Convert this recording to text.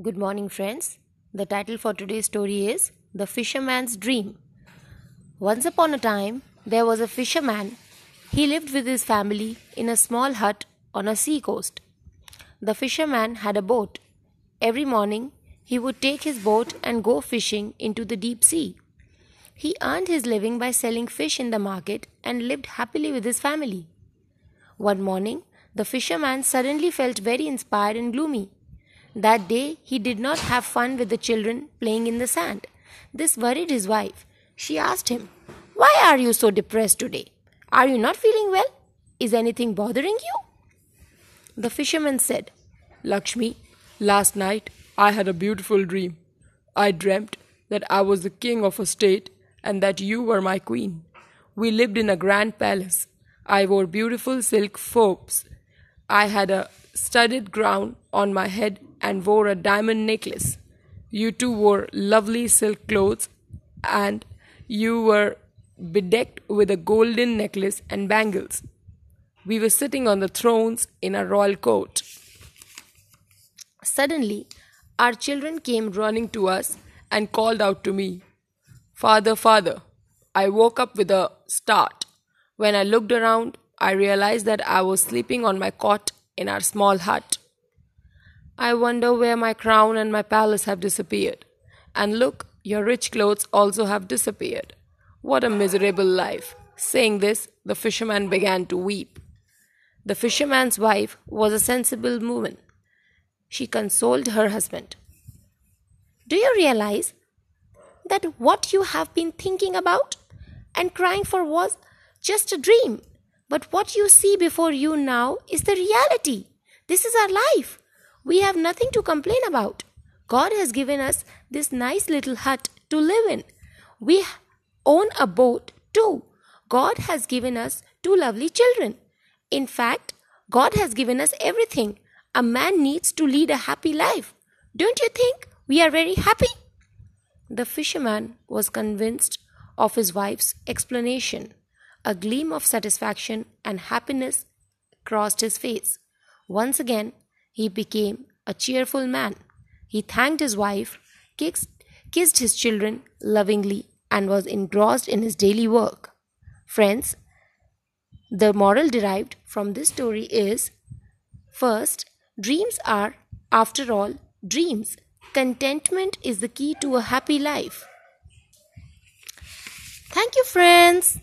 Good morning, friends. The title for today's story is The Fisherman's Dream. Once upon a time, there was a fisherman. He lived with his family in a small hut on a sea coast. The fisherman had a boat. Every morning, he would take his boat and go fishing into the deep sea. He earned his living by selling fish in the market and lived happily with his family. One morning, the fisherman suddenly felt very inspired and gloomy. That day he did not have fun with the children playing in the sand. This worried his wife. She asked him, Why are you so depressed today? Are you not feeling well? Is anything bothering you? The fisherman said, Lakshmi, last night I had a beautiful dream. I dreamt that I was the king of a state and that you were my queen. We lived in a grand palace. I wore beautiful silk robes. I had a studded crown on my head and wore a diamond necklace. You too wore lovely silk clothes and you were bedecked with a golden necklace and bangles. We were sitting on the thrones in a royal court. Suddenly, our children came running to us and called out to me, Father, Father. I woke up with a start. When I looked around, I realized that I was sleeping on my cot in our small hut. I wonder where my crown and my palace have disappeared. And look, your rich clothes also have disappeared. What a miserable life. Saying this, the fisherman began to weep. The fisherman's wife was a sensible woman. She consoled her husband. Do you realize that what you have been thinking about and crying for was just a dream? But what you see before you now is the reality. This is our life. We have nothing to complain about. God has given us this nice little hut to live in. We own a boat too. God has given us two lovely children. In fact, God has given us everything a man needs to lead a happy life. Don't you think we are very happy? The fisherman was convinced of his wife's explanation. A gleam of satisfaction and happiness crossed his face. Once again, he became a cheerful man. He thanked his wife, kissed, his children lovingly, and was engrossed in his daily work. Friends, the moral derived from this story is first, dreams are, after all, dreams. Contentment is the key to a happy life. Thank you, friends.